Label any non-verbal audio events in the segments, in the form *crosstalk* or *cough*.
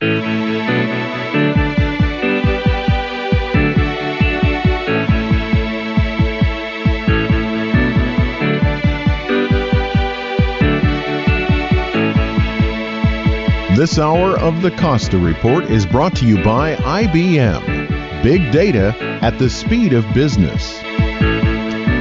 This hour of the Costa Report is brought to you by IBM. Big data at the speed of business.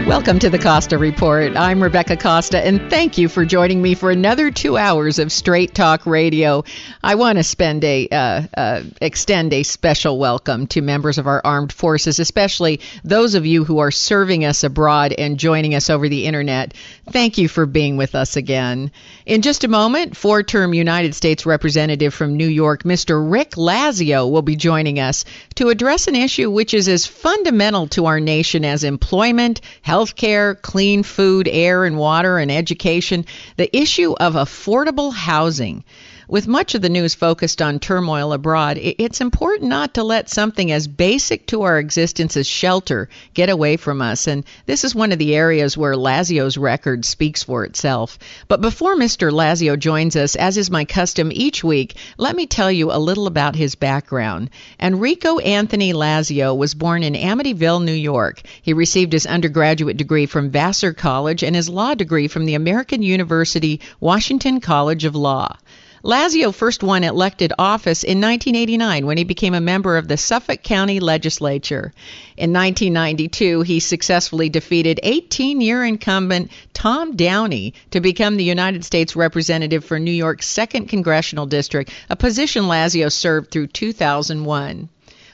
Welcome to the Costa Report. I'm Rebecca Costa, and thank you for joining me for another two hours of Straight Talk Radio. I want to spend a uh, uh, extend a special welcome to members of our armed forces, especially those of you who are serving us abroad and joining us over the internet. Thank you for being with us again. In just a moment, four-term United States Representative from New York, Mr. Rick Lazio, will be joining us to address an issue which is as fundamental to our nation as employment, health care, clean food, air and water, and education, the issue of affordable housing. With much of the news focused on turmoil abroad, it's important not to let something as basic to our existence as shelter get away from us. And this is one of the areas where Lazio's record speaks for itself. But before Mr. Lazio joins us, as is my custom each week, let me tell you a little about his background. Enrico Anthony Lazio was born in Amityville, New York. He received his undergraduate degree from Vassar College and his law degree from the American University Washington College of Law. Lazio first won elected office in 1989 when he became a member of the Suffolk County Legislature. In 1992, he successfully defeated 18 year incumbent Tom Downey to become the United States Representative for New York's 2nd Congressional District, a position Lazio served through 2001.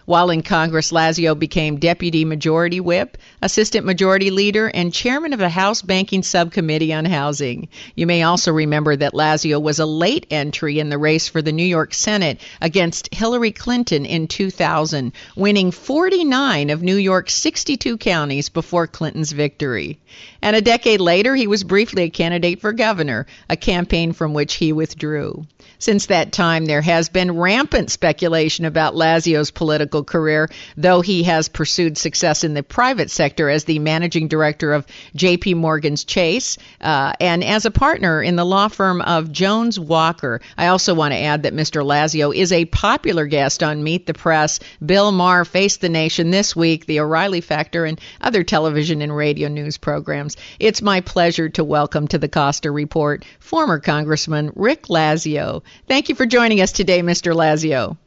While in Congress, Lazio became Deputy Majority Whip, Assistant Majority Leader, and Chairman of the House Banking Subcommittee on Housing. You may also remember that Lazio was a late entry in the race for the New York Senate against Hillary Clinton in 2000, winning 49 of New York's 62 counties before Clinton's victory. And a decade later, he was briefly a candidate for governor, a campaign from which he withdrew. Since that time, there has been rampant speculation about Lazio's political career, though he has pursued success in the private sector as the managing director of J.P. Morgan's Chase uh, and as a partner in the law firm of Jones Walker. I also want to add that Mr. Lazio is a popular guest on Meet the Press, Bill Maher, Face the Nation this week, The O'Reilly Factor, and other television and radio news programs. It's my pleasure to welcome to the Costa Report former Congressman Rick Lazio. Thank you for joining us today, Mr. Lazio.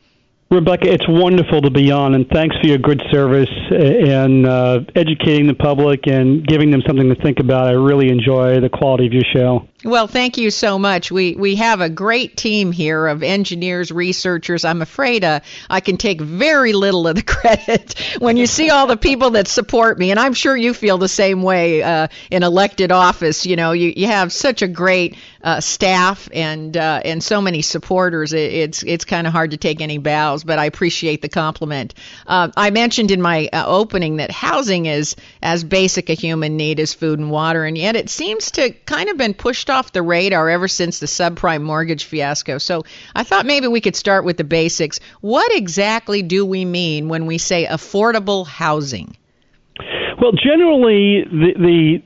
Rebecca, it's wonderful to be on, and thanks for your good service and uh, educating the public and giving them something to think about. I really enjoy the quality of your show. Well, thank you so much. We we have a great team here of engineers, researchers. I'm afraid uh, I can take very little of the *laughs* credit when you see all the people that support me, and I'm sure you feel the same way uh, in elected office. You know, you, you have such a great uh, staff and uh, and so many supporters. It, it's it's kind of hard to take any bows, but I appreciate the compliment. Uh, I mentioned in my uh, opening that housing is as basic a human need as food and water, and yet it seems to kind of been pushed pushed off the radar ever since the subprime mortgage fiasco. So I thought maybe we could start with the basics. What exactly do we mean when we say affordable housing? Well, generally, the the,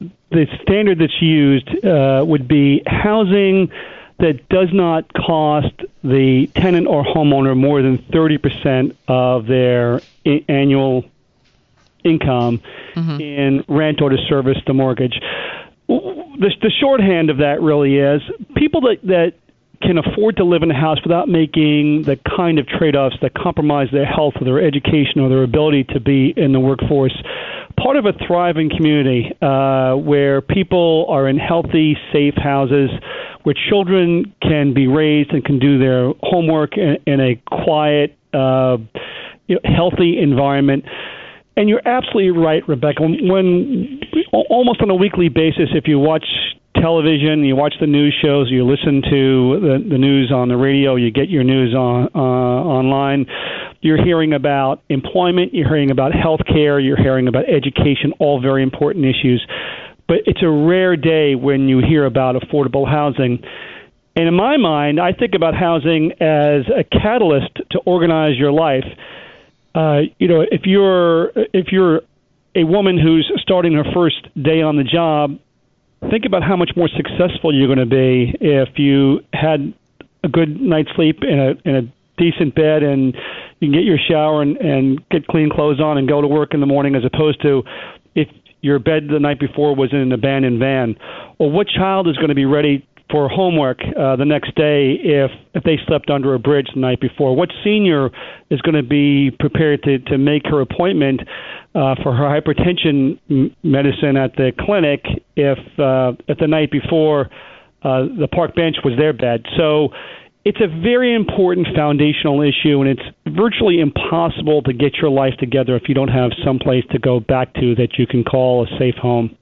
the standard that's used uh, would be housing that does not cost the tenant or homeowner more than 30% of their I- annual income mm-hmm. in rent or to service the mortgage the, the shorthand of that really is people that, that can afford to live in a house without making the kind of trade offs that compromise their health or their education or their ability to be in the workforce. Part of a thriving community uh, where people are in healthy, safe houses, where children can be raised and can do their homework in, in a quiet, uh, you know, healthy environment. And you're absolutely right, Rebecca. When, when almost on a weekly basis, if you watch television, you watch the news shows, you listen to the, the news on the radio, you get your news on uh, online. You're hearing about employment, you're hearing about health care, you're hearing about education, all very important issues. But it's a rare day when you hear about affordable housing. And in my mind, I think about housing as a catalyst to organize your life. Uh, you know, if you're if you're a woman who's starting her first day on the job, think about how much more successful you're going to be if you had a good night's sleep in a in a decent bed and you can get your shower and, and get clean clothes on and go to work in the morning as opposed to if your bed the night before was in an abandoned van or what child is going to be ready for homework uh, the next day if if they slept under a bridge the night before? What senior is going to be prepared to to make her appointment uh, for her hypertension m- medicine at the clinic if uh, if the night before uh, the park bench was their bed? So. It's a very important foundational issue, and it's virtually impossible to get your life together if you don't have some place to go back to that you can call a safe home.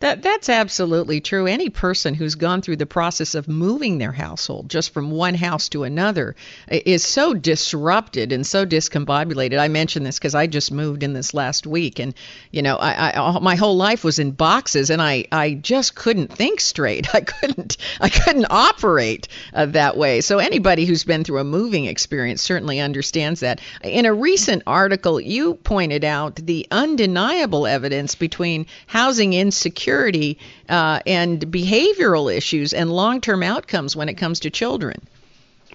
That that's absolutely true. Any person who's gone through the process of moving their household just from one house to another is so disrupted and so discombobulated. I mentioned this because I just moved in this last week, and you know, I, I my whole life was in boxes, and I I just couldn't think straight. *laughs* I couldn't I couldn't operate uh, that way. So anybody who's been through a moving experience certainly understands that. In a recent article, you pointed out the undeniable evidence between housing insecurity security uh, and behavioral issues and long term outcomes when it comes to children.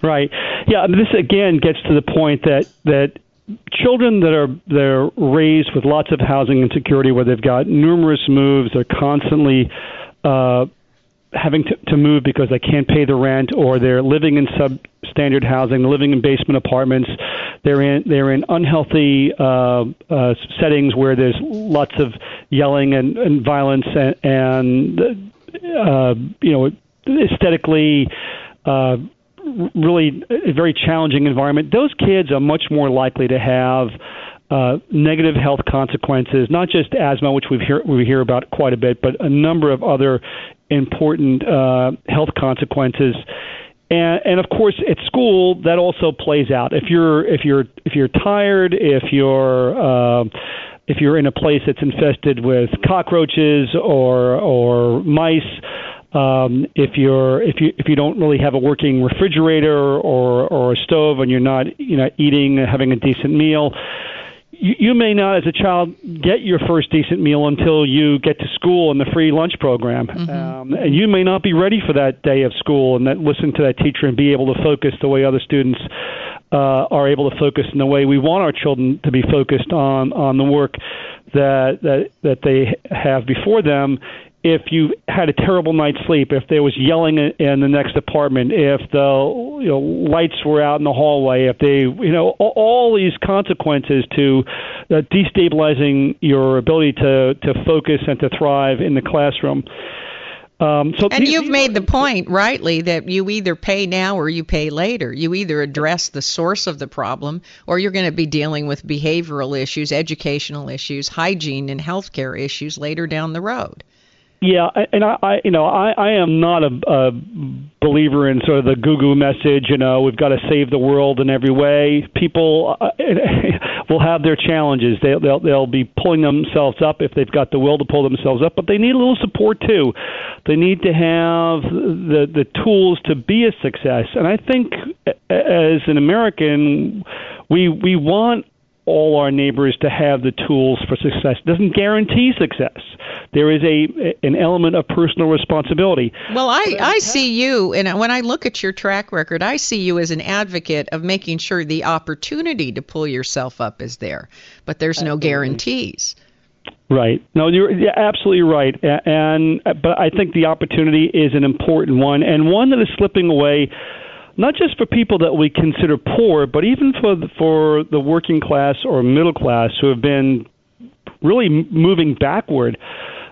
Right. Yeah. I mean, this again gets to the point that that children that are they're raised with lots of housing insecurity, where they've got numerous moves, they're constantly uh, having to, to move because they can't pay the rent, or they're living in substandard housing, living in basement apartments. They're in they're in unhealthy uh, uh, settings where there's lots of yelling and, and violence and, and uh, you know aesthetically. Uh, really a very challenging environment. Those kids are much more likely to have uh, negative health consequences, not just asthma, which we hear we hear about quite a bit, but a number of other important uh, health consequences. And, and of course, at school, that also plays out. If you're if you're if you're tired, if you're uh, if you're in a place that's infested with cockroaches or or mice, um, if you're if you if you don't really have a working refrigerator or or a stove and you're not you know eating having a decent meal, you, you may not, as a child, get your first decent meal until you get to school and the free lunch program, mm-hmm. um, and you may not be ready for that day of school and that listen to that teacher and be able to focus the way other students uh, are able to focus in the way we want our children to be focused on on the work that that that they have before them if you had a terrible night's sleep, if there was yelling in the next apartment, if the you know, lights were out in the hallway, if they, you know, all these consequences to uh, destabilizing your ability to, to focus and to thrive in the classroom. Um, so and you've made the point rightly that you either pay now or you pay later. You either address the source of the problem or you're going to be dealing with behavioral issues, educational issues, hygiene and healthcare issues later down the road. Yeah, and I, I you know, I, I am not a, a believer in sort of the goo goo message. You know, we've got to save the world in every way. People uh, *laughs* will have their challenges. They'll, they'll they'll be pulling themselves up if they've got the will to pull themselves up, but they need a little support too. They need to have the the tools to be a success. And I think as an American, we we want all our neighbors to have the tools for success. It doesn't guarantee success. There is a an element of personal responsibility. Well, I I see you and when I look at your track record, I see you as an advocate of making sure the opportunity to pull yourself up is there, but there's no guarantees. Right. No, you're, you're absolutely right. And but I think the opportunity is an important one and one that is slipping away not just for people that we consider poor, but even for the, for the working class or middle class who have been really moving backward.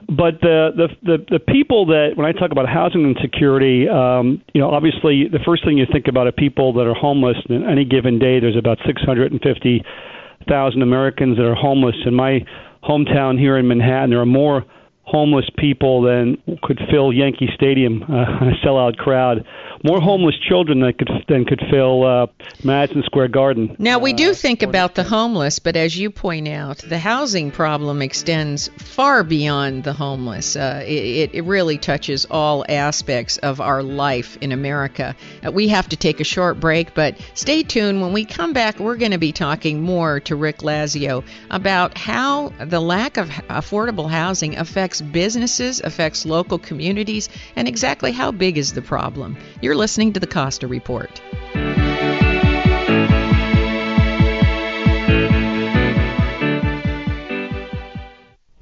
But the, the the the people that when I talk about housing insecurity, um, you know, obviously the first thing you think about are people that are homeless. And any given day, there's about 650,000 Americans that are homeless. In my hometown here in Manhattan, there are more homeless people than could fill Yankee Stadium uh, *laughs* a sellout crowd more homeless children than could than could fill uh, Madison Square Garden. Now we do uh, think about the homeless, but as you point out, the housing problem extends far beyond the homeless. Uh, it, it really touches all aspects of our life in America. Uh, we have to take a short break, but stay tuned. When we come back, we're going to be talking more to Rick Lazio about how the lack of affordable housing affects businesses, affects local communities, and exactly how big is the problem. You're you're listening to the Costa Report.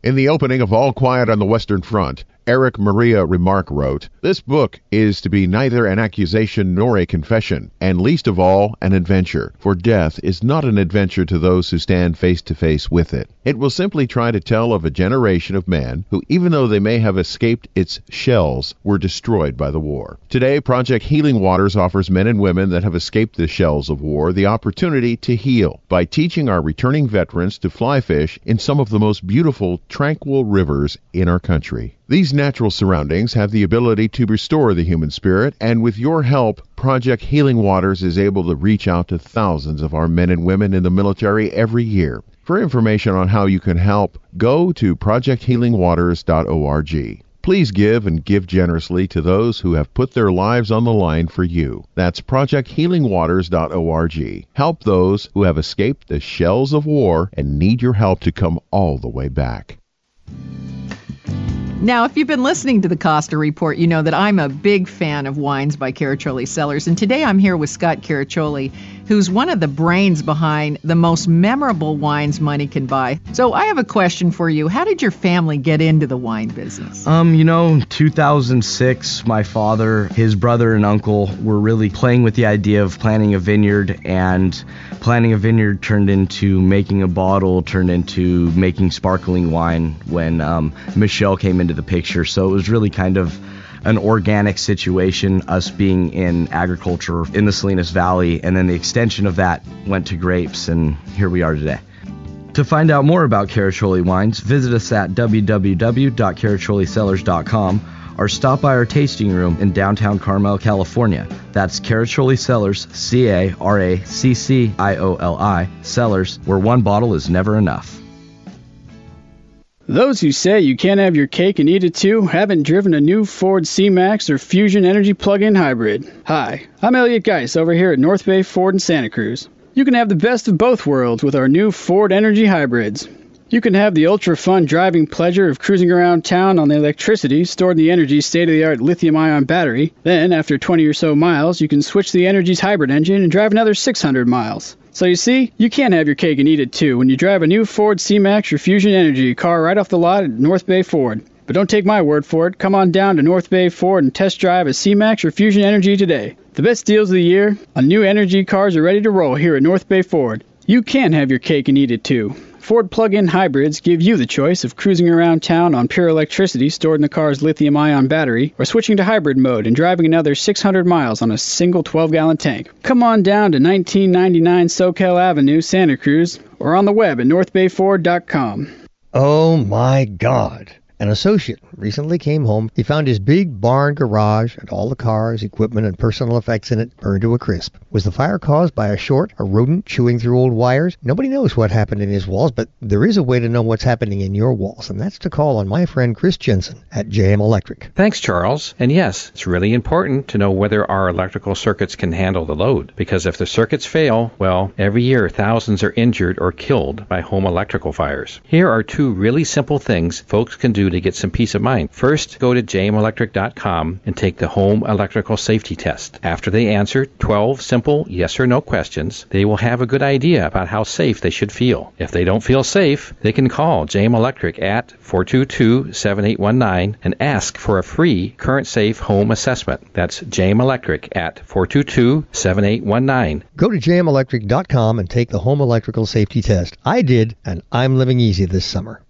In the opening of All Quiet on the Western Front, Erich Maria Remarque wrote, This book is to be neither an accusation nor a confession, and least of all an adventure, for death is not an adventure to those who stand face to face with it. It will simply try to tell of a generation of men who, even though they may have escaped its shells, were destroyed by the war. Today, Project Healing Waters offers men and women that have escaped the shells of war the opportunity to heal by teaching our returning veterans to fly fish in some of the most beautiful, tranquil rivers in our country. These natural surroundings have the ability to restore the human spirit, and with your help, Project Healing Waters is able to reach out to thousands of our men and women in the military every year. For information on how you can help, go to projecthealingwaters.org. Please give and give generously to those who have put their lives on the line for you. That's projecthealingwaters.org. Help those who have escaped the shells of war and need your help to come all the way back. Now, if you've been listening to the Costa Report, you know that I'm a big fan of wines by Caraccioli Cellars. And today I'm here with Scott Caraccioli, who's one of the brains behind the most memorable wines money can buy. So I have a question for you. How did your family get into the wine business? Um, you know, 2006, my father, his brother, and uncle were really playing with the idea of planting a vineyard, and planting a vineyard turned into making a bottle, turned into making sparkling wine when um, Michelle came into the picture. So it was really kind of an organic situation, us being in agriculture in the Salinas Valley, and then the extension of that went to grapes, and here we are today. To find out more about Caraccioli wines, visit us at www.caraccioliCellars.com or stop by our tasting room in downtown Carmel, California. That's Caraccioli Cellars, C A R A C C I O L I, Cellars, where one bottle is never enough. Those who say you can't have your cake and eat it too haven't driven a new Ford C-Max or Fusion Energi plug-in hybrid. Hi, I'm Elliot Geis over here at North Bay Ford in Santa Cruz. You can have the best of both worlds with our new Ford Energi hybrids. You can have the ultra fun driving pleasure of cruising around town on the electricity stored in the Energi's state of the art lithium ion battery. Then, after 20 or so miles, you can switch the Energi's hybrid engine and drive another 600 miles. So you see, you can't have your cake and eat it too when you drive a new Ford C-Max or Fusion Energi car right off the lot at North Bay Ford. But don't take my word for it. Come on down to North Bay Ford and test drive a C-Max or Fusion Energi today. The best deals of the year on new energy cars are ready to roll here at North Bay Ford. You can have your cake and eat it too. Ford plug-in hybrids give you the choice of cruising around town on pure electricity stored in the car's lithium-ion battery, or switching to hybrid mode and driving another 600 miles on a single 12-gallon tank. Come on down to 1999 Soquel Avenue, Santa Cruz, or on the web at northbayford.com. Oh my God! An associate recently came home. He found his big barn garage and all the cars, equipment, and personal effects in it burned to a crisp. Was the fire caused by a short, a rodent chewing through old wires? Nobody knows what happened in his walls, but there is a way to know what's happening in your walls, and that's to call on my friend Chris Jensen at JM Electric. Thanks, Charles. And yes, it's really important to know whether our electrical circuits can handle the load, because if the circuits fail, well, every year thousands are injured or killed by home electrical fires. Here are two really simple things folks can do to get some peace of mind. First, go to jmelectric.com and take the home electrical safety test. After they answer 12 simple yes or no questions, they will have a good idea about how safe they should feel. If they don't feel safe, they can call JM Electric at 422-7819 and ask for a free current safe home assessment. That's JM Electric at 422-7819. Go to jmelectric.com and take the home electrical safety test. I did, and I'm living easy this summer.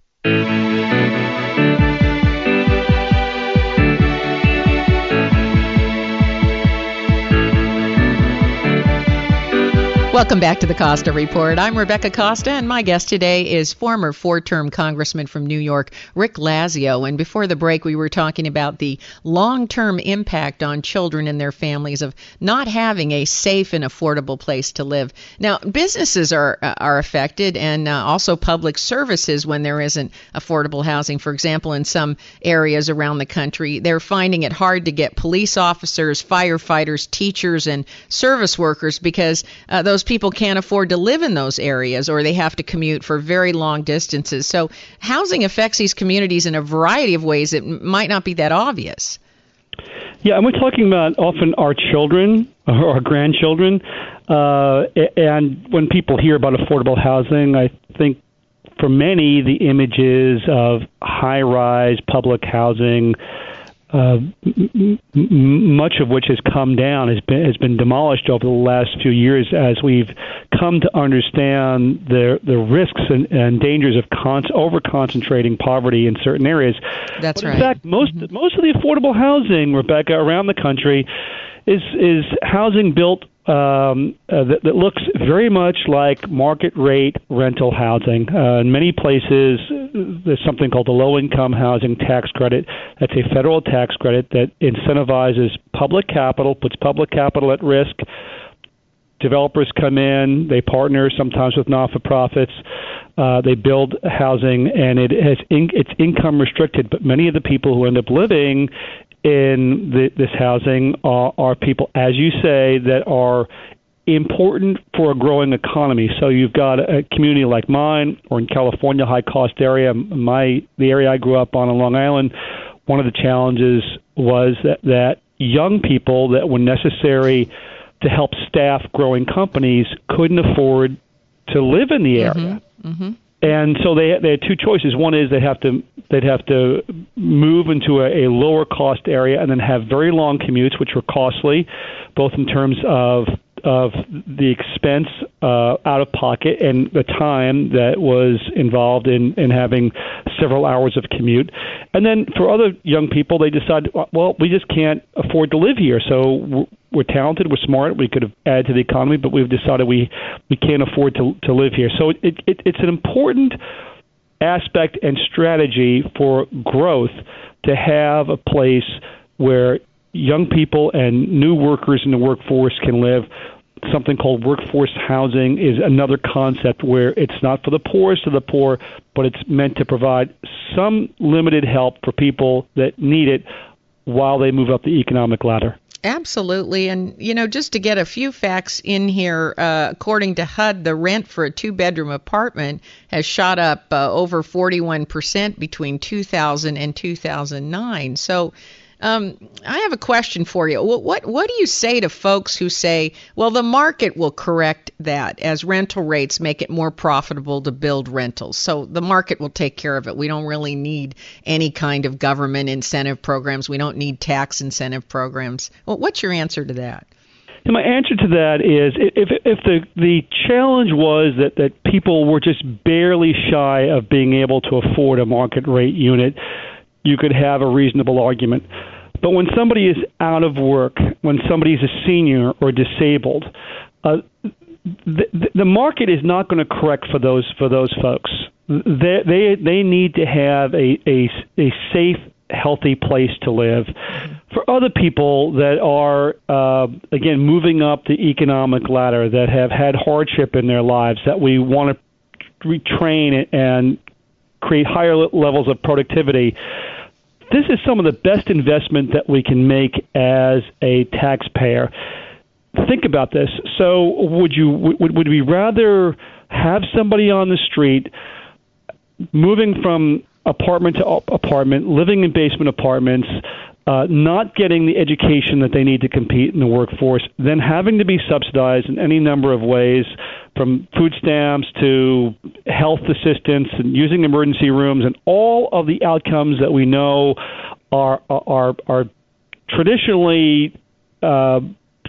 Welcome back to the Costa Report. I'm Rebecca Costa, and my guest today is former four term Congressman from New York, Rick Lazio. And before the break, we were talking about the long term impact on children and their families of not having a safe and affordable place to live. Now, businesses are, uh, are affected, and uh, also public services when there isn't affordable housing. For example, in some areas around the country, they're finding it hard to get police officers, firefighters, teachers, and service workers because uh, those those people can't afford to live in those areas or they have to commute for very long distances. So housing affects these communities in a variety of ways that might not be that obvious. Yeah, and we're talking about often our children or our grandchildren. Uh, and when people hear about affordable housing, I think for many the images of high rise public housing uh, m- m- much of which has come down has been has been demolished over the last few years as we've come to understand the the risks and, and dangers of con- over concentrating poverty in certain areas. That's but right. In fact, most mm-hmm. most of the affordable housing, Rebecca, around the country, is is housing built um, uh, that, that looks very much like market rate rental housing. Uh, in many places, there's something called the low income housing tax credit. That's a federal tax credit that incentivizes public capital, puts public capital at risk. Developers come in, they partner sometimes with not for profits. Uh, they build housing, and it has in, it's income restricted. But many of the people who end up living in the, this housing are, are people, as you say, that are important for a growing economy. So you've got a community like mine, or in California, high cost area. My the area I grew up on in Long Island. One of the challenges was that that young people that were necessary to help staff growing companies couldn't afford to live in the area. Mm-hmm. Mm-hmm and so they they had two choices. One is they'd have to they'd have to move into a, a lower cost area and then have very long commutes, which were costly, both in terms of of the expense uh, out of pocket and the time that was involved in, in having several hours of commute. And then for other young people, they decide, well, we just can't afford to live here. So we're talented, we're smart, we could have added to the economy, but we've decided we, we can't afford to, to live here. So it, it, it's an important aspect and strategy for growth to have a place where young people and new workers in the workforce can live. Something called workforce housing is another concept where it's not for the poorest of the poor, but it's meant to provide some limited help for people that need it while they move up the economic ladder. Absolutely. And, you know, just to get a few facts in here, uh, according to HUD, the rent for a two bedroom apartment has shot up uh, over 41% between 2000 and 2009. So, um, I have a question for you. What, what, what do you say to folks who say, well, the market will correct that as rental rates make it more profitable to build rentals, so the market will take care of it. We don't really need any kind of government incentive programs. We don't need tax incentive programs. Well, what's your answer to that? And my answer to that is if if the the challenge was that that people were just barely shy of being able to afford a market rate unit, you could have a reasonable argument. But when somebody is out of work, when somebody is a senior or disabled, uh, the, the market is not going to correct for those for those folks. They they they need to have a a, a safe, healthy place to live. For other people that are uh, again moving up the economic ladder, that have had hardship in their lives, that we want to retrain and create higher levels of productivity this is some of the best investment that we can make as a taxpayer. Think about this. So, would you would would we rather have somebody on the street moving from apartment to apartment, living in basement apartments, uh, not getting the education that they need to compete in the workforce, then having to be subsidized in any number of ways, from food stamps to health assistance and using emergency rooms, and all of the outcomes that we know are are are traditionally uh,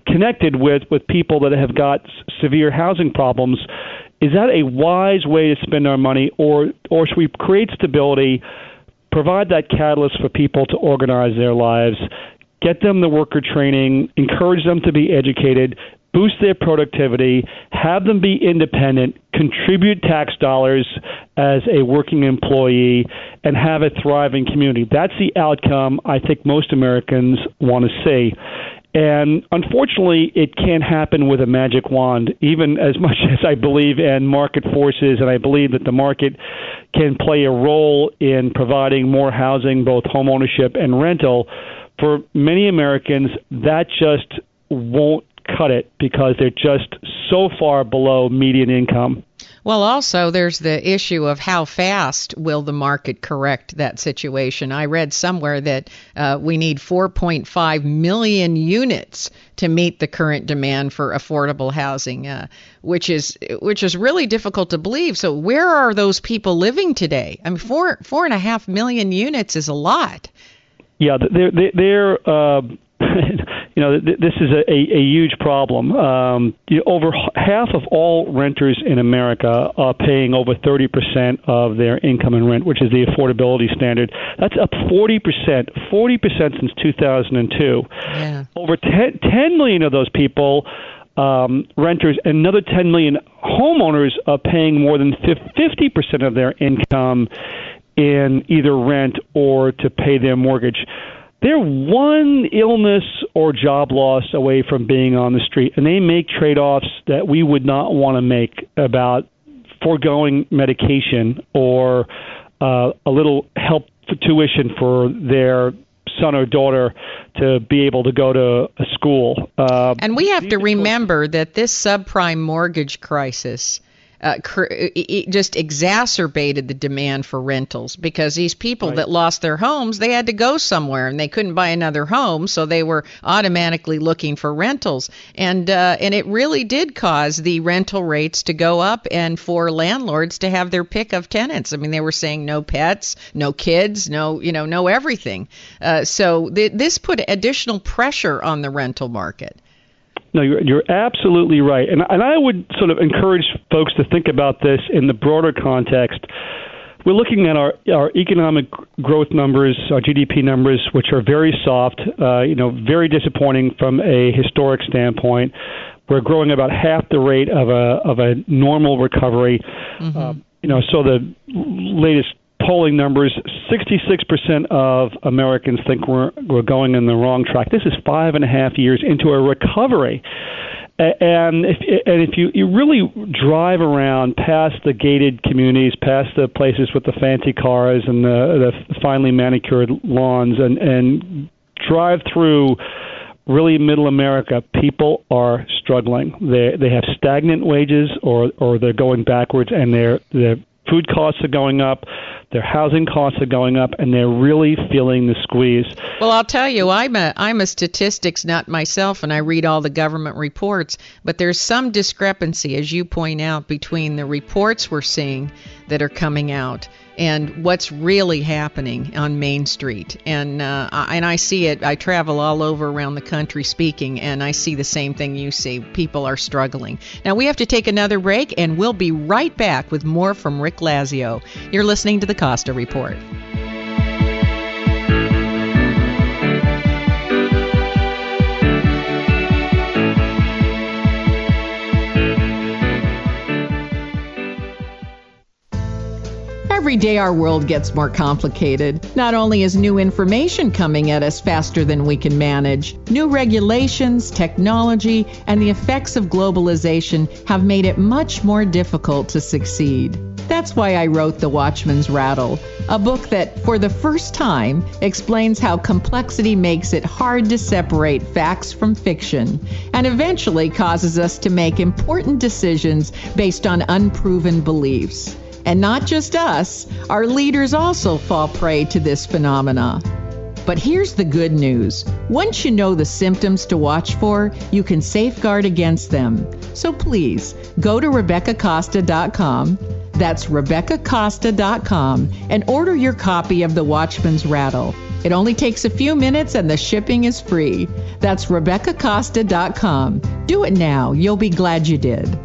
connected with with people that have got severe housing problems. Is that a wise way to spend our money, or or should we create stability? provide that catalyst for people to organize their lives, get them the worker training, encourage them to be educated, boost their productivity, have them be independent, contribute tax dollars as a working employee, and have a thriving community. That's the outcome I think most Americans want to see. And unfortunately, it can't happen with a magic wand, even as much *laughs* as I believe in market forces, and I believe that the market can play a role in providing more housing, both home ownership and rental. For many Americans, that just won't cut it because they're just so far below median income. Well, also, there's the issue of how fast will the market correct that situation. I read somewhere that uh, we need 4.5 million units to meet the current demand for affordable housing, uh, which is which is really difficult to believe. So, where are those people living today? I mean, four four and a half million units is a lot. Yeah, they're they're. Uh, *laughs* you know, th- this is a, a, a huge problem. Um, you know, over half of all renters in America are paying over 30% of their income in rent, which is the affordability standard. That's up 40%, 40% since 2002. Yeah. Over 10, 10 million of those people um, renters, another 10 million homeowners are paying more than 50% of their income in either rent or to pay their mortgage they're one illness or job loss away from being on the street, and they make trade offs that we would not want to make about foregoing medication or uh, a little help for tuition for their son or daughter to be able to go to a school. Uh, and we have to remember that this subprime mortgage crisis uh, cr- it just exacerbated the demand for rentals because these people right. that lost their homes, they had to go somewhere and they couldn't buy another home, so they were automatically looking for rentals. And uh, and it really did cause the rental rates to go up and for landlords to have their pick of tenants. I mean, they were saying no pets, no kids, no you know, no everything. Uh, so th- this put additional pressure on the rental market. No, you're, you're absolutely right. And, and I would sort of encourage folks to think about this in the broader context. We're looking at our, our economic growth numbers, our GDP numbers, which are very soft, uh, you know, very disappointing from a historic standpoint. We're growing about half the rate of a of a normal recovery. Mm-hmm. Uh, you know, so the latest polling numbers, 66% of Americans think we're, we're going in the wrong track. This is five and a half years into a recovery. And if, and if you, you really drive around past the gated communities, past the places with the fancy cars and the, the finely manicured lawns, and, and drive through really middle America, people are struggling. They they have stagnant wages, or or they're going backwards, and their their food costs are going up. Their housing costs are going up, and they're really feeling the squeeze. Well, I'll tell you, I'm a I'm a statistics nut myself, and I read all the government reports. But there's some discrepancy, as you point out, between the reports we're seeing that are coming out and what's really happening on Main Street. And uh, and I see it. I travel all over around the country speaking, and I see the same thing you see. People are struggling. Now we have to take another break, and we'll be right back with more from Rick Lazio. You're listening to the Costa Report. Every day our world gets more complicated. Not only is new information coming at us faster than we can manage, new regulations, technology, and the effects of globalization have made it much more difficult to succeed. That's why I wrote The Watchman's Rattle, a book that, for the first time, explains how complexity makes it hard to separate facts from fiction and eventually causes us to make important decisions based on unproven beliefs. And not just us, our leaders also fall prey to this phenomena. But here's the good news. Once you know the symptoms to watch for, you can safeguard against them. So please, go to RebeccaCosta.com. That's RebeccaCosta.com and order your copy of The Watchman's Rattle. It only takes a few minutes and the shipping is free. That's RebeccaCosta.com. Do it now. You'll be glad you did.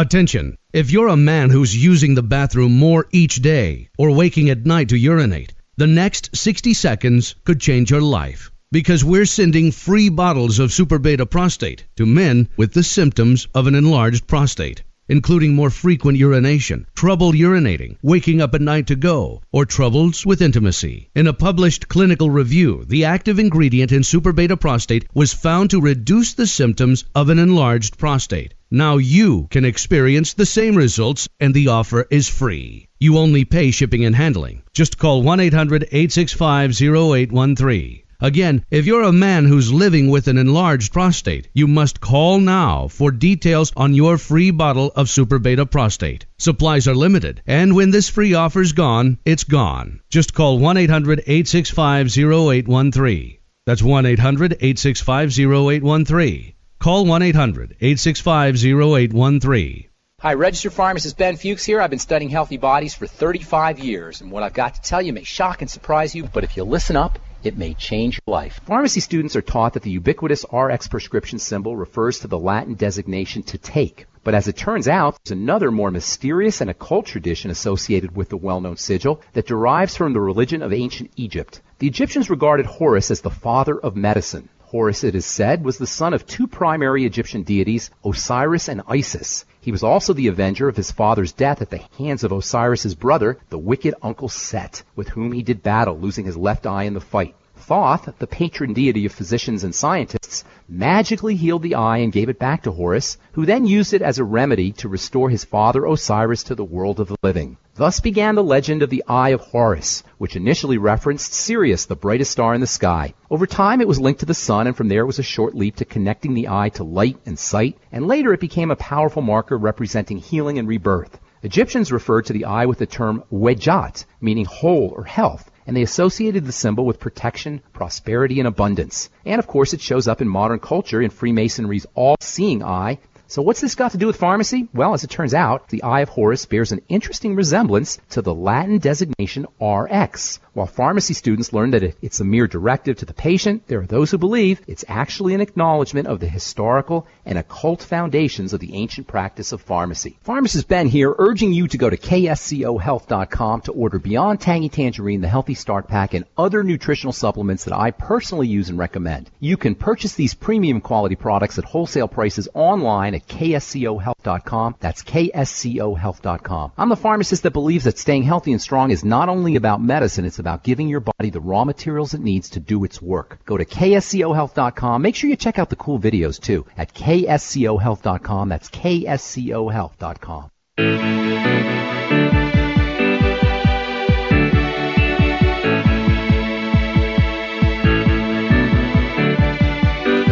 Attention! If you're a man who's using the bathroom more each day or waking at night to urinate, the next 60 seconds could change your life. because we're sending free bottles of Super Beta Prostate to men with the symptoms of an enlarged prostate, including more frequent urination, trouble urinating, waking up at night to go, or troubles with intimacy. In a published clinical review, the active ingredient in Super Beta Prostate was found to reduce the symptoms of an enlarged prostate. Now you can experience the same results, and the offer is free. You only pay shipping and handling. Just call 1 800 865 0813. Again, if you're a man who's living with an enlarged prostate, you must call now for details on your free bottle of Super Beta Prostate. Supplies are limited, and when this free offer's gone, it's gone. Just call 1 800 865 0813. That's 1 800 865 0813. Call 1 800 865 0813. Hi, registered pharmacist Ben Fuchs here. I've been studying healthy bodies for 35 years, and what I've got to tell you may shock and surprise you, but if you listen up, it may change your life. Pharmacy students are taught that the ubiquitous RX prescription symbol refers to the Latin designation to take. But as it turns out, there's another more mysterious and occult tradition associated with the well-known sigil that derives from the religion of ancient Egypt. The Egyptians regarded Horus as the father of medicine. Horus, it is said, was the son of two primary Egyptian deities, Osiris and Isis. He was also the avenger of his father's death at the hands of Osiris's brother, the wicked uncle Set, with whom he did battle, losing his left eye in the fight. Thoth, the patron deity of physicians and scientists, magically healed the eye and gave it back to Horus, who then used it as a remedy to restore his father Osiris to the world of the living. Thus began the legend of the Eye of Horus, which initially referenced Sirius, the brightest star in the sky. Over time, it was linked to the sun, and from there was a short leap to connecting the eye to light and sight, and later it became a powerful marker representing healing and rebirth. Egyptians referred to the eye with the term wedjat, meaning whole or health, and they associated the symbol with protection, prosperity, and abundance. And of course, it shows up in modern culture in Freemasonry's all-seeing eye so what's this got to do with pharmacy? Well, as it turns out, the Eye of Horus bears an interesting resemblance to the Latin designation RX. While pharmacy students learn that it's a mere directive to the patient, there are those who believe it's actually an acknowledgement of the historical and occult foundations of the ancient practice of pharmacy. Pharmacist Ben here, urging you to go to kscohealth.com to order Beyond Tangy Tangerine, the Healthy Start Pack, and other nutritional supplements that I personally use and recommend. You can purchase these premium quality products at wholesale prices online at kscohealth.com. That's kscohealth.com. I'm the pharmacist that believes that staying healthy and strong is not only about medicine, it's about giving your body the raw materials it needs to do its work. Go to kscohealth.com. Make sure you check out the cool videos too at kscohealth.com. That's kscohealth.com.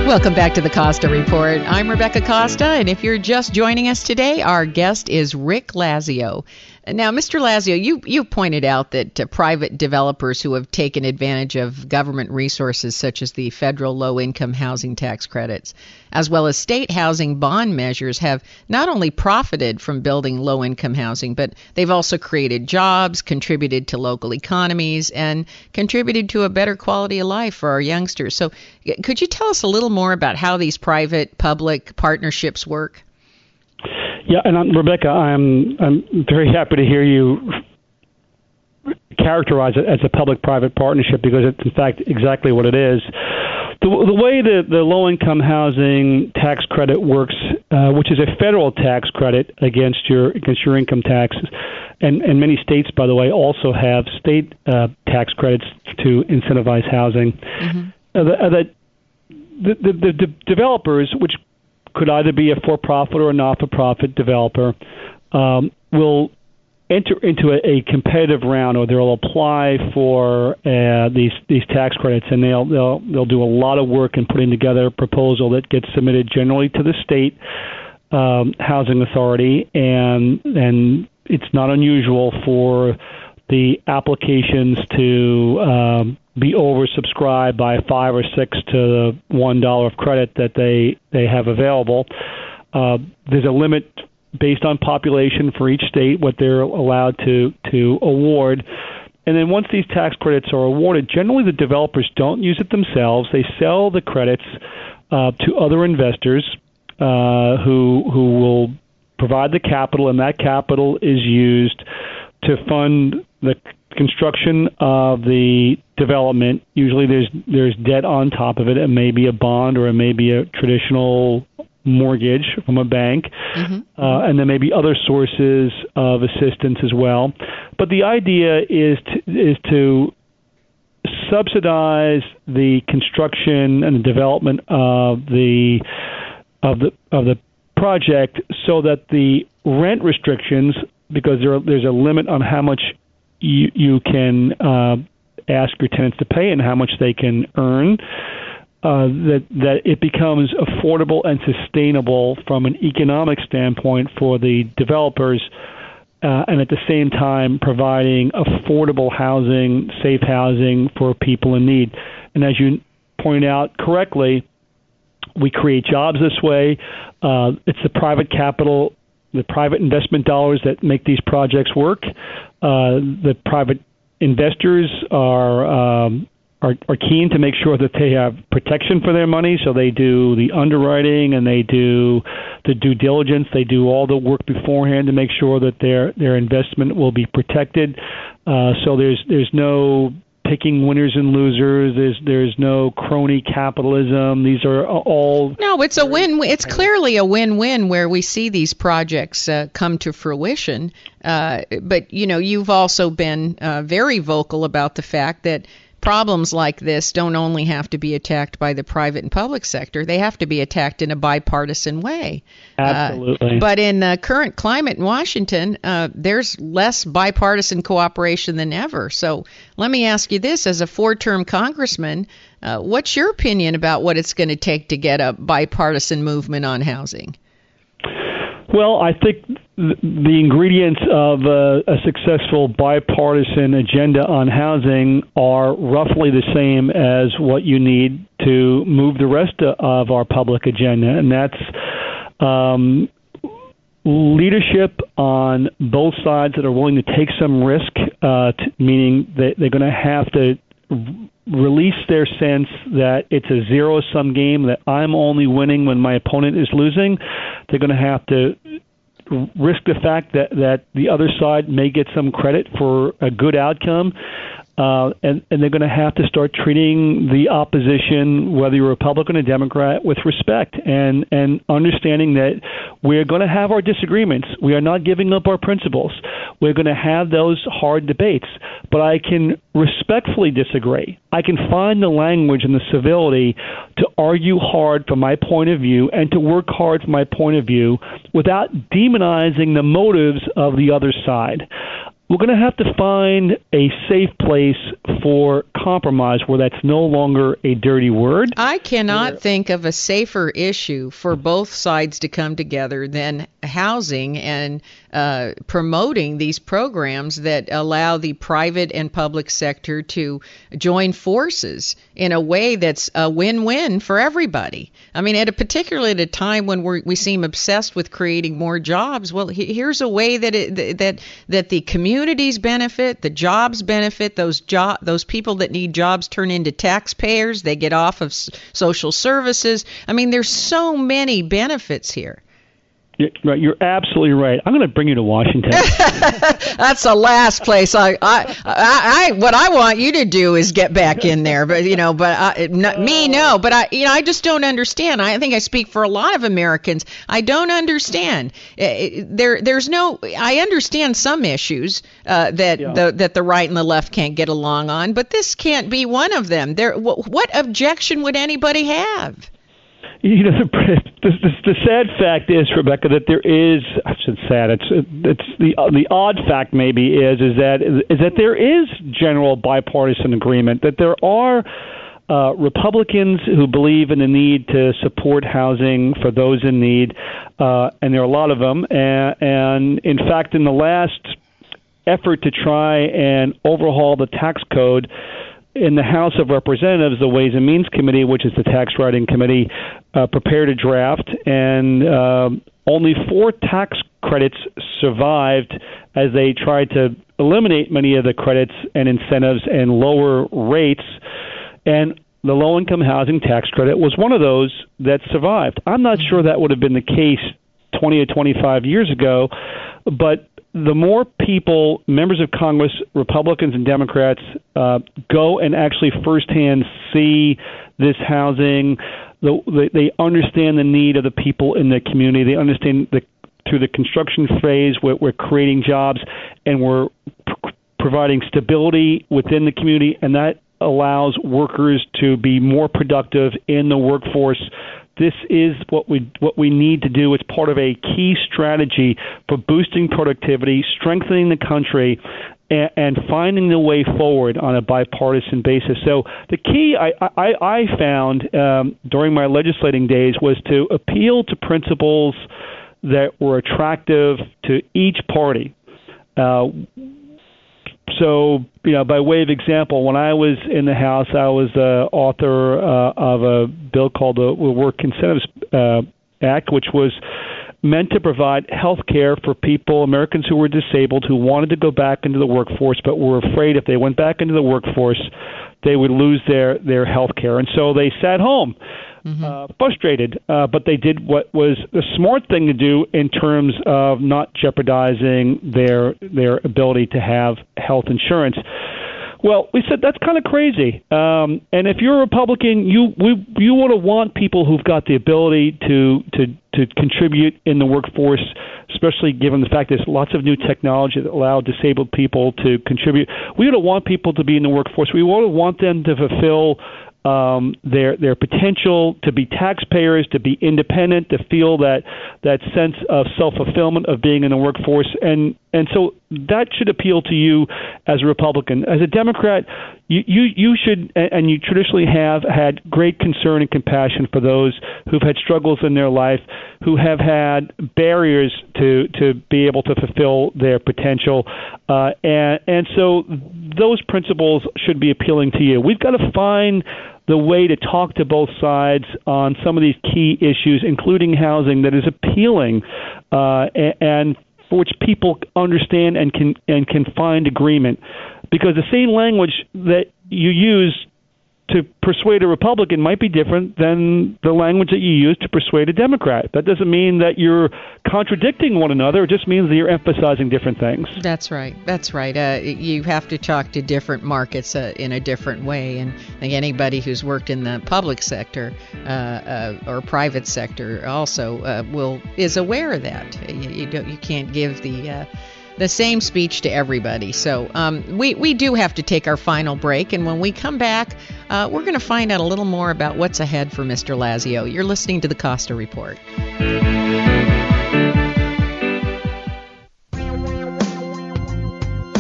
Welcome back to the Costa Report. I'm Rebecca Costa, and if you're just joining us today, our guest is Rick Lazio. Now, Mr. Lazio, you, you pointed out that uh, private developers who have taken advantage of government resources such as the federal low income housing tax credits, as well as state housing bond measures, have not only profited from building low income housing, but they've also created jobs, contributed to local economies, and contributed to a better quality of life for our youngsters. So, could you tell us a little more about how these private public partnerships work? Yeah, and I'm, Rebecca, I'm I'm very happy to hear you characterize it as a public-private partnership because it's in fact exactly what it is. The, the way the, the low-income housing tax credit works, uh, which is a federal tax credit against your against your income taxes, and, and many states, by the way, also have state uh, tax credits to incentivize housing. Mm-hmm. Uh, the, uh, the, the, the, the developers, which could either be a for-profit or a not-for-profit developer, um, will enter into a, a competitive round, or they'll apply for uh, these these tax credits, and they'll they'll they'll do a lot of work in putting together a proposal that gets submitted generally to the state um, housing authority, and and it's not unusual for the applications to um, be oversubscribed by five or six to the one dollar of credit that they they have available. Uh, there's a limit based on population for each state what they're allowed to to award. And then once these tax credits are awarded, generally the developers don't use it themselves. They sell the credits uh, to other investors uh, who who will provide the capital, and that capital is used to fund the construction of the development. Usually, there's there's debt on top of it. It may be a bond or it may be a traditional mortgage from a bank, mm-hmm. uh, and there may be other sources of assistance as well. But the idea is to, is to subsidize the construction and the development of the of the of the project so that the rent restrictions because there are, there's a limit on how much you, you can uh, ask your tenants to pay and how much they can earn. Uh, that that it becomes affordable and sustainable from an economic standpoint for the developers, uh, and at the same time providing affordable housing, safe housing for people in need. And as you point out correctly, we create jobs this way. Uh, it's the private capital the private investment dollars that make these projects work. Uh, the private investors are, um, are are keen to make sure that they have protection for their money, so they do the underwriting and they do the due diligence. They do all the work beforehand to make sure that their their investment will be protected. Uh, so there's there's no picking winners and losers. There's there's no crony capitalism. These are all no. It's a win. It's clearly a win-win where we see these projects uh, come to fruition. Uh, but you know, you've also been uh, very vocal about the fact that problems like this don't only have to be attacked by the private and public sector, they have to be attacked in a bipartisan way. Uh, Absolutely. Uh, but in the current climate in Washington, uh, there's less bipartisan cooperation than ever. So let me ask you this as a four term congressman, uh, what's your opinion about what it's going to take to get a bipartisan movement on housing? Well, I think the ingredients of a, a, successful bipartisan agenda on housing are roughly the same as what you need to move the rest of our public agenda, and that's um, leadership on both sides that are willing to take some risk, uh, meaning that they're going to have to release their sense that it's a zero sum game, that I'm only winning when my opponent is losing. They're going to have to risk the fact that, that the other side may get some credit for a good outcome. Uh, and, and they're going to have to start treating the opposition, whether you're Republican or Democrat, with respect and, and understanding that we're going to have our disagreements. We are not giving up our principles. We're going to have those hard debates. But I can respectfully disagree. I can find the language and the civility to argue hard from my point of view and to work hard from my point of view without demonizing the motives of the other side we're going to have to find a safe place for compromise where that's no longer a dirty word. I cannot yeah. think of a safer issue for both sides to come together than housing and uh, promoting these programs that allow the private and public sector to join forces in a way that's a win-win for everybody. I mean, at a particularly at a time when we we seem obsessed with creating more jobs. Well, here's a way that it, that that the communities benefit, the jobs benefit, those job those people that need jobs turn into taxpayers. They get off of social services. I mean, there's so many benefits here. Right, you're absolutely right. I'm going to bring you to Washington. *laughs* That's the last place I, I, I, I, what I want you to do is get back in there. But you know, but I, not, me, no. But I, you know, I just don't understand. I think I speak for a lot of Americans. I don't understand. There, there's no. I understand some issues uh, that yeah. the that the right and the left can't get along on, but this can't be one of them. There, what, what objection would anybody have? You know the, the, the sad fact is Rebecca that there is I should sad it's it's the the odd fact maybe is is that is that there is general bipartisan agreement that there are uh, Republicans who believe in the need to support housing for those in need, uh, and there are a lot of them. And, and in fact, in the last effort to try and overhaul the tax code, in the House of Representatives, the Ways and Means Committee, which is the tax writing committee, uh, prepared a draft, and uh, only four tax credits survived as they tried to eliminate many of the credits and incentives and lower rates. And the low income housing tax credit was one of those that survived. I'm not sure that would have been the case 20 or 25 years ago, but the more people, members of Congress, Republicans and Democrats, uh, go and actually firsthand see this housing, the, they understand the need of the people in the community. They understand the through the construction phase, we're, we're creating jobs and we're p- providing stability within the community, and that allows workers to be more productive in the workforce. This is what we what we need to do. It's part of a key strategy for boosting productivity, strengthening the country, and, and finding the way forward on a bipartisan basis. So the key I, I, I found um, during my legislating days was to appeal to principles that were attractive to each party. Uh, so, you know, by way of example, when I was in the House, I was the author uh, of a bill called the Work Incentives uh, Act, which was meant to provide health care for people, Americans who were disabled, who wanted to go back into the workforce, but were afraid if they went back into the workforce, they would lose their, their health care. And so they sat home mm-hmm. uh, frustrated, uh, but they did what was the smart thing to do in terms of not jeopardizing their their ability to have health insurance. Well, we said that's kind of crazy. Um, and if you're a Republican, you we you want to want people who've got the ability to to to contribute in the workforce, especially given the fact there's lots of new technology that allow disabled people to contribute. We don't want people to be in the workforce. We want to want them to fulfill um, their their potential to be taxpayers, to be independent, to feel that that sense of self fulfillment of being in the workforce, and and so that should appeal to you as a Republican. As a Democrat, you you, you should and you traditionally have had great concern and compassion for those who've had struggles in their life, who have had barriers to to be able to fulfill their potential, uh, and and so those principles should be appealing to you. We've got to find the way to talk to both sides on some of these key issues, including housing, that is appealing uh, and for which people understand and can and can find agreement. Because the same language that you use to persuade a Republican might be different than the language that you use to persuade a Democrat. That doesn't mean that you're contradicting one another. It just means that you're emphasizing different things. That's right. That's right. Uh, you have to talk to different markets uh, in a different way. And I think anybody who's worked in the public sector uh, uh or private sector also uh, will is aware of that. You, you, don't, you can't give the uh, the same speech to everybody. So um, we, we do have to take our final break. And when we come back, uh, we're going to find out a little more about what's ahead for Mr. Lazio. You're listening to the Costa Report.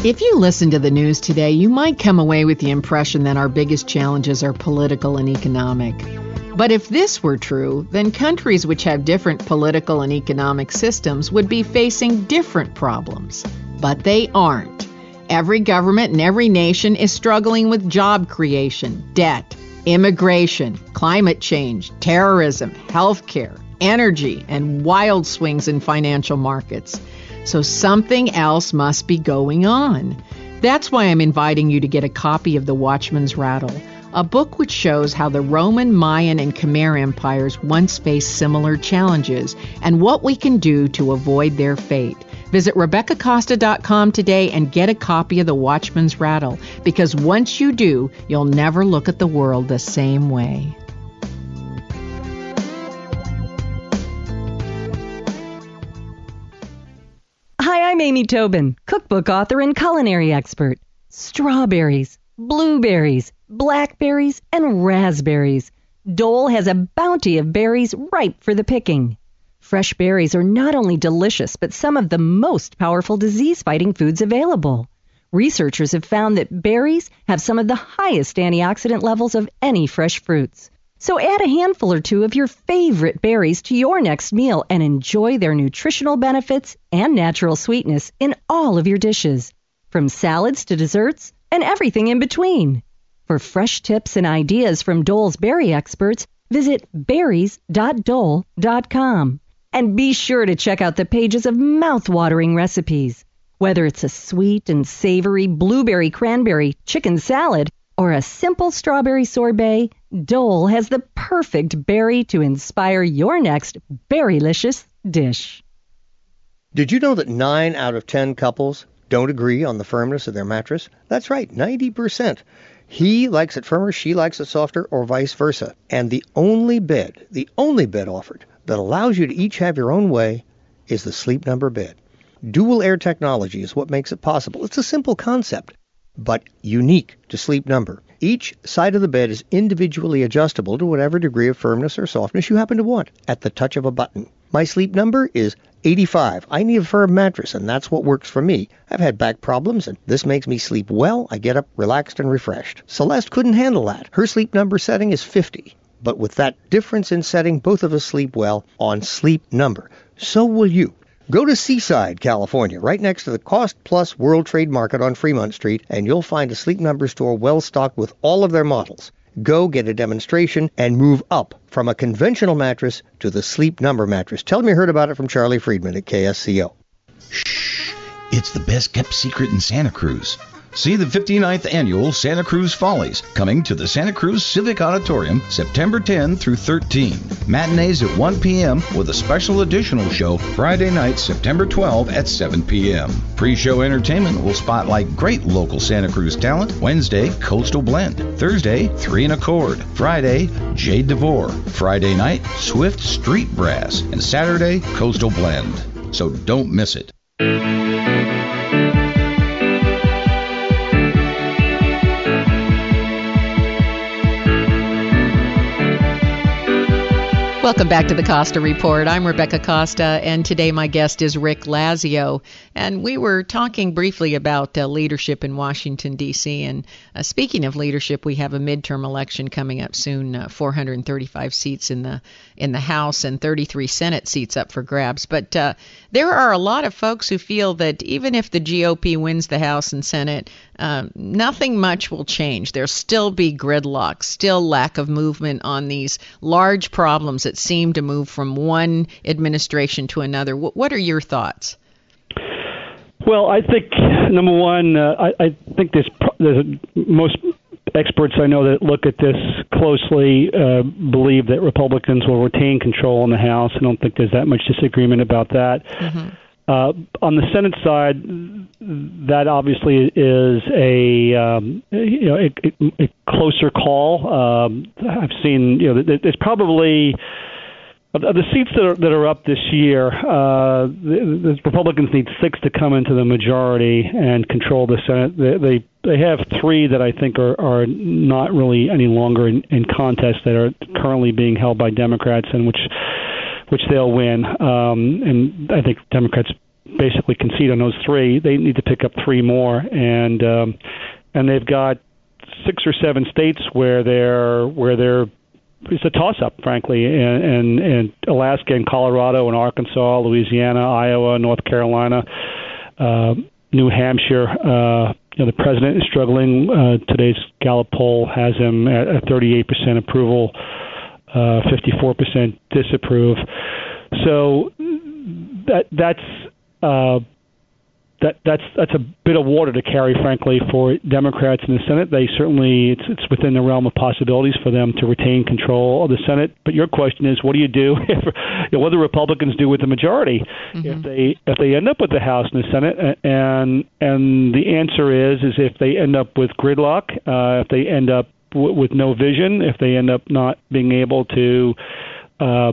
If you listen to the news today, you might come away with the impression that our biggest challenges are political and economic. But if this were true, then countries which have different political and economic systems would be facing different problems. But they aren't. Every government and every nation is struggling with job creation, debt, immigration, climate change, terrorism, healthcare, energy, and wild swings in financial markets. So something else must be going on. That's why I'm inviting you to get a copy of The Watchman's Rattle a book which shows how the Roman, Mayan, and Khmer empires once faced similar challenges and what we can do to avoid their fate. Visit RebeccaCosta.com today and get a copy of The Watchman's Rattle because once you do, you'll never look at the world the same way. Hi, I'm Amy Tobin, cookbook author and culinary expert. Strawberries, blueberries, blackberries, and raspberries. Dole has a bounty of berries ripe for the picking. Fresh berries are not only delicious, but some of the most powerful disease fighting foods available. Researchers have found that berries have some of the highest antioxidant levels of any fresh fruits. So add a handful or two of your favorite berries to your next meal and enjoy their nutritional benefits and natural sweetness in all of your dishes, from salads to desserts and everything in between. For fresh tips and ideas from Dole's berry experts, visit berries.dole.com. And be sure to check out the pages of mouth-watering recipes. Whether it's a sweet and savory blueberry cranberry chicken salad or a simple strawberry sorbet, Dole has the perfect berry to inspire your next berrylicious dish. Did you know that 9 out of 10 couples don't agree on the firmness of their mattress? That's right, 90%. He likes it firmer, she likes it softer, or vice versa. And the only bed, the only bed offered that allows you to each have your own way is the Sleep Number bed. Dual air technology is what makes it possible. It's a simple concept, but unique to Sleep Number. Each side of the bed is individually adjustable to whatever degree of firmness or softness you happen to want at the touch of a button. My sleep number is 85. I need a firm mattress, and that's what works for me. I've had back problems, and this makes me sleep well. I get up relaxed and refreshed. Celeste couldn't handle that. Her sleep number setting is 50. But with that difference in setting, both of us sleep well on Sleep Number. So will you. Go to Seaside, California, right next to the Cost Plus World Trade Market on Fremont Street, and you'll find a Sleep Number store well stocked with all of their models. Go get a demonstration and move up from a conventional mattress to the Sleep Number mattress. Tell them you heard about it from Charlie Friedman at KSCO. Shh! It's the best kept secret in Santa Cruz. See the 59th annual Santa Cruz Follies coming to the Santa Cruz Civic Auditorium September 10 through 13. Matinees at 1 p.m. with a special additional show Friday night, September 12 at 7 p.m. Pre-show entertainment will spotlight great local Santa Cruz talent. Wednesday, Coastal Blend. Thursday, Three and Accord. Friday, Jade DeVore. Friday night, Swift Street Brass. And Saturday, Coastal Blend. So don't miss it. Welcome back to the Costa Report. I'm Rebecca Costa, and today my guest is Rick Lazio. And we were talking briefly about uh, leadership in Washington, D.C. And uh, speaking of leadership, we have a midterm election coming up soon. Uh, 435 seats in the in the House and 33 Senate seats up for grabs. But uh, there are a lot of folks who feel that even if the GOP wins the House and Senate, um, nothing much will change. There'll still be gridlock, still lack of movement on these large problems that seem to move from one administration to another. What, what are your thoughts? Well, I think number one, uh, I, I think there's, there's most experts I know that look at this closely uh, believe that Republicans will retain control in the House. I don't think there's that much disagreement about that. Mm-hmm. Uh, on the Senate side, that obviously is a um, you know a, a closer call. Um, I've seen you know there's probably of the seats that are, that are up this year, uh, the, the Republicans need six to come into the majority and control the Senate. They they, they have three that I think are, are not really any longer in, in contest that are currently being held by Democrats and which which they'll win. Um, and I think Democrats basically concede on those three. They need to pick up three more, and um, and they've got six or seven states where they're where they're it's a toss up, frankly, and, and, and Alaska and Colorado and Arkansas, Louisiana, Iowa, North Carolina, uh, New Hampshire. Uh, you know, the president is struggling. Uh, today's Gallup poll has him at, at 38% approval, uh, 54% disapprove. So that that's uh, that that's that's a bit of water to carry, frankly, for Democrats in the Senate. They certainly it's it's within the realm of possibilities for them to retain control of the Senate. But your question is, what do you do? *laughs* If, you know, what do Republicans do with the majority mm-hmm. if they if they end up with the House and the Senate? And and the answer is is if they end up with gridlock, uh, if they end up w- with no vision, if they end up not being able to uh,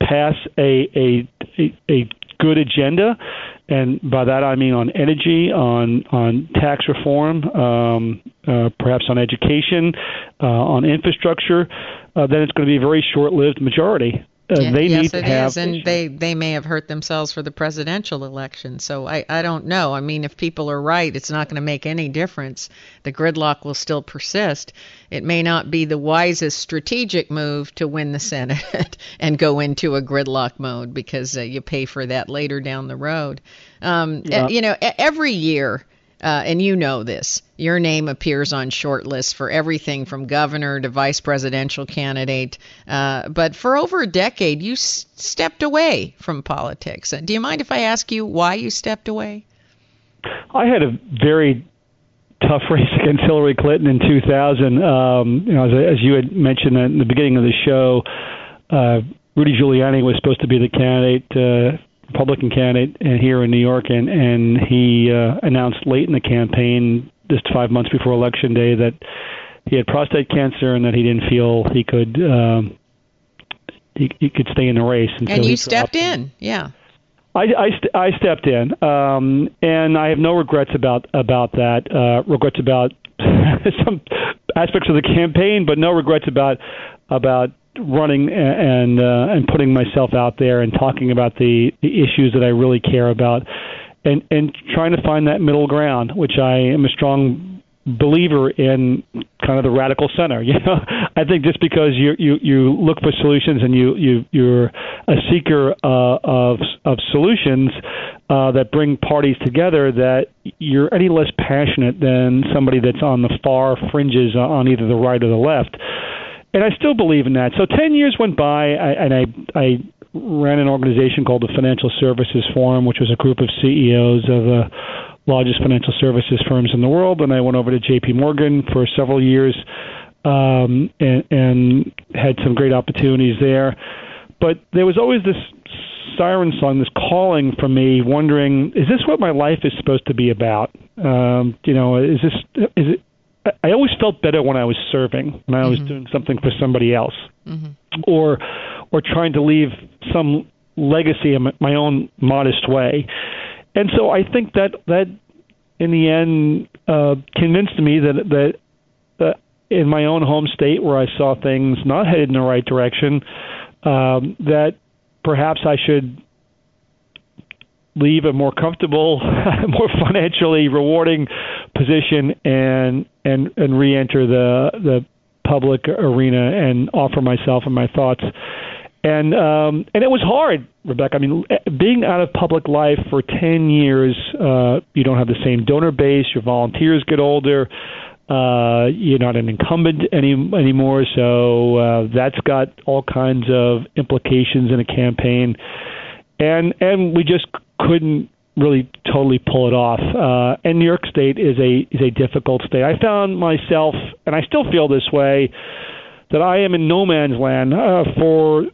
pass a a a, a good agenda, and by that I mean on energy, on on tax reform, um, uh, perhaps on education, uh, on infrastructure. Uh, then it's going to be a very short-lived majority. Uh, they yes, need to it have, is, and they they may have hurt themselves for the presidential election. So I I don't know. I mean, if people are right, it's not going to make any difference. The gridlock will still persist. It may not be the wisest strategic move to win the Senate *laughs* and go into a gridlock mode because uh, you pay for that later down the road. Um, yeah. You know, every year uh, and you know this. Your name appears on short lists for everything from governor to vice presidential candidate. Uh, but for over a decade, you s- stepped away from politics. Uh, do you mind if I ask you why you stepped away? I had a very tough *laughs* race against Hillary Clinton in 2000. Um, you know, as, as, you had mentioned in the beginning of the show, uh, Rudy Giuliani was supposed to be the candidate. Republican candidate here in New York, and and he uh, announced late in the campaign, just five months before election day, that he had prostate cancer and that he didn't feel he could um, he, he could stay in the race. And, so you stepped in, yeah. I, I, st- I stepped in, um, and I have no regrets about about that. Uh, regrets about *laughs* some aspects of the campaign, but no regrets about about running and uh, and putting myself out there and talking about the, the issues that I really care about, and and trying to find that middle ground, which I am a strong believer in kind of the radical center. *laughs* You know, I think just because you you you look for solutions and you you you're a seeker uh, of of solutions uh, that bring parties together, that you're any less passionate than somebody that's on the far fringes on either the right or the left. And I still believe in that. So ten years went by, I, and I I ran an organization called the Financial Services Forum, which was a group of CEOs of the largest financial services firms in the world. And I went over to J.P. Morgan for several years um, and, and had some great opportunities there. But there was always this siren song, this calling for me, wondering, is this what my life is supposed to be about? Um, you know, is this is it? I always felt better when I was serving, when I was Mm-hmm. doing something for somebody else, Mhm. or or trying to leave some legacy in my- my own modest way. And so I think that that in the end uh, convinced me that that uh, in my own home state where I saw things not headed in the right direction, um, that perhaps I should leave a more comfortable, *laughs* more financially rewarding position and and and re-enter the the public arena and offer myself and my thoughts. And um, and it was hard, Rebecca. I mean, being out of public life for ten years, uh, you don't have the same donor base. Your volunteers get older. Uh, you're not an incumbent any anymore, so uh, that's got all kinds of implications in a campaign and and we just couldn't really totally pull it off. Uh, and New York State is a is a difficult state. I found myself, and I still feel this way, that I am in no man's land uh, for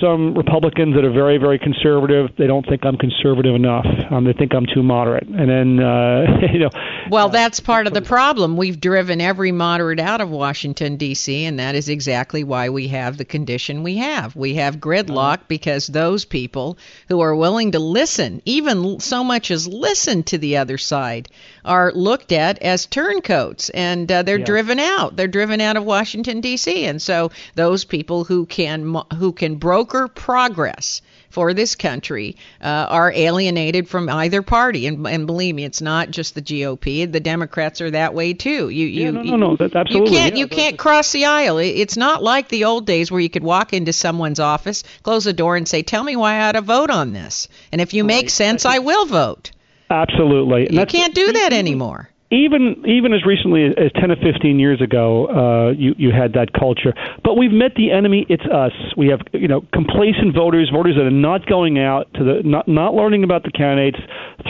some Republicans that are very very conservative. They don't think I'm conservative enough. Um, they think I'm too moderate. And then uh, *laughs* you know, Well, that's part of the problem. We've driven every moderate out of Washington, D.C., and that is exactly why we have the condition we have. We have gridlock because those people who are willing to listen, even so much as listen to the other side, are looked at as turncoats, and uh, they're Yeah. driven out. They're driven out of Washington, D.C., and so those people who can who can broker progress for this country uh, are alienated from either party. And, and believe me, it's not just the GOP. The Democrats are that way too. You, you, Yeah, no, no, no, that- absolutely, You can't, yeah, you can't cross the aisle. It's not like the old days where you could walk into someone's office, close the door, and say, "Tell me why I ought to vote on this." And if you make sense, I will vote. Absolutely, and You can't do that anymore. even even as recently as 10 or 15 years ago, uh, you you had that culture. But we've met the enemy. It's us. We have you know complacent voters, voters that are not going out to the not not learning about the candidates,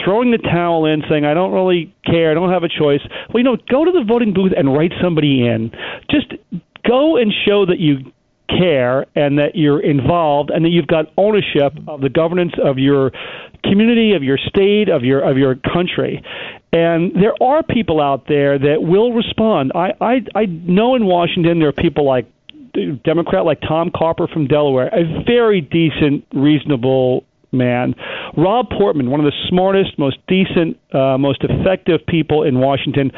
throwing the towel in, saying I don't really care, I don't have a choice. Well, you know, go to the voting booth and write somebody in. Just go and show that you care and that you're involved and that you've got ownership of the governance of your community of your state of your of your country. And there are people out there that will respond. I i i know in washington there are people like democrat like tom carper from delaware a very decent reasonable man. Rob portman one of the smartest most decent uh, most effective people in washington.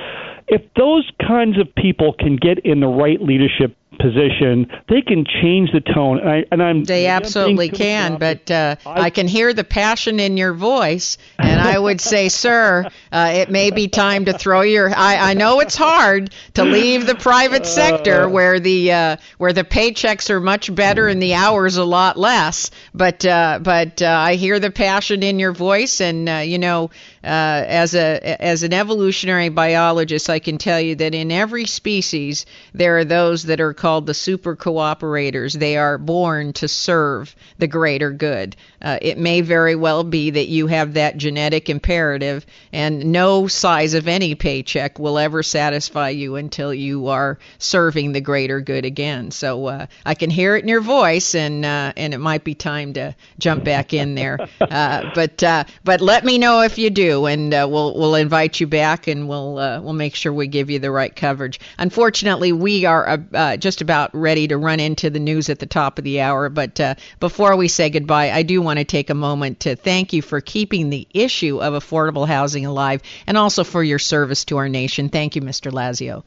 If those kinds of people can get in the right leadership position, they can change the tone. And, I, and I'm They I'm absolutely can, but uh, I can hear the passion in your voice, and I would say, *laughs* sir, uh, it may be time to throw your. I, I know it's hard to leave the private sector where the uh, where the paychecks are much better and the hours a lot less, but uh, but uh, I hear the passion in your voice, and uh, you know. Uh, as a as an evolutionary biologist, I can tell you that in every species there are those that are called the super cooperators. They are born to serve the greater good. Uh, it may very well be that you have that genetic imperative, and no size of any paycheck will ever satisfy you until you are serving the greater good again. So uh, I can hear it in your voice, and uh, and it might be time to jump back in there. *laughs* Uh, but uh, but let me know if you do, and uh, we'll we'll invite you back, and we'll uh, we'll make sure we give you the right coverage. Unfortunately, we are just about ready to run into the news at the top of the hour. But uh, before we say goodbye, I do want to take a moment to thank you for keeping the issue of affordable housing alive, and also for your service to our nation. Thank you, Mr. Lazio.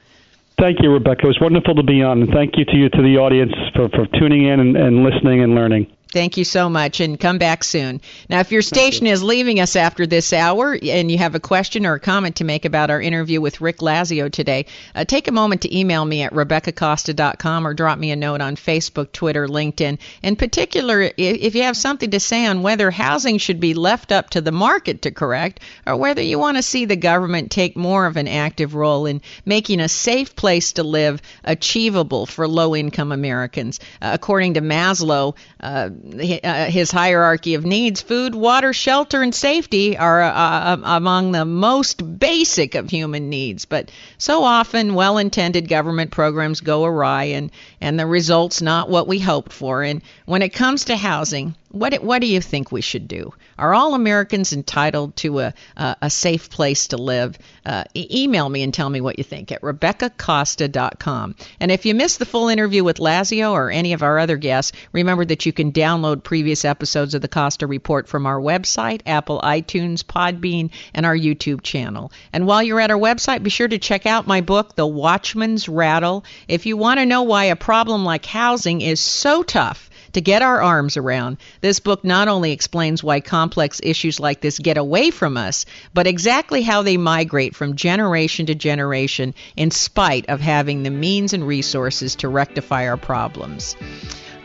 Thank you, Rebecca. It was wonderful to be on, and thank you to you to the audience for, for tuning in and, and listening and learning. Thank you so much and come back soon. Now, if your station is leaving us after this hour and you have a question or a comment to make about our interview with Rick Lazio today, uh, take a moment to email me at RebeccaCosta.com or drop me a note on Facebook, Twitter, LinkedIn. In particular, if you have something to say on whether housing should be left up to the market to correct or whether you want to see the government take more of an active role in making a safe place to live achievable for low income Americans. Uh, according to Maslow, uh, his hierarchy of needs, food, water, shelter, and safety are uh, um, among the most basic of human needs. But so often, well intended government programs go awry and, and the results not what we hoped for. And when it comes to housing, what what do you think we should do? Are all Americans entitled to a a, a safe place to live? Uh, e- email me and tell me what you think at RebeccaCosta.com. And if you missed the full interview with Lazio or any of our other guests, remember that you can download previous episodes of the Costa Report from our website, Apple iTunes, Podbean, and our YouTube channel. And while you're at our website, be sure to check out my book, The Watchman's Rattle. If you want to know why a problem like housing is so tough to get our arms around. This book not only explains why complex issues like this get away from us, but exactly how they migrate from generation to generation in spite of having the means and resources to rectify our problems.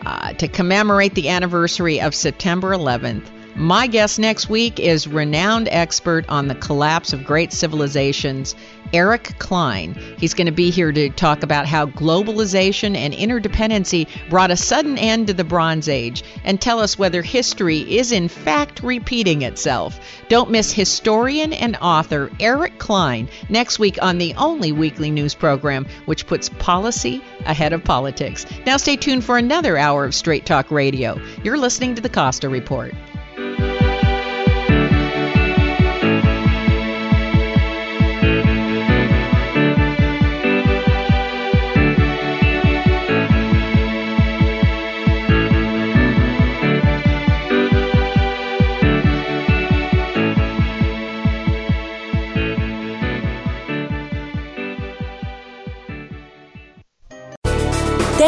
Uh, to commemorate the anniversary of September 11th, my guest next week is renowned expert on the collapse of great civilizations, Eric Cline. He's going to be here to talk about how globalization and interdependency brought a sudden end to the Bronze Age and tell us whether history is in fact repeating itself. Don't miss historian and author Eric Cline next week on the only weekly news program which puts policy ahead of politics. Now stay tuned for another hour of Straight Talk Radio. You're listening to the Costa Report.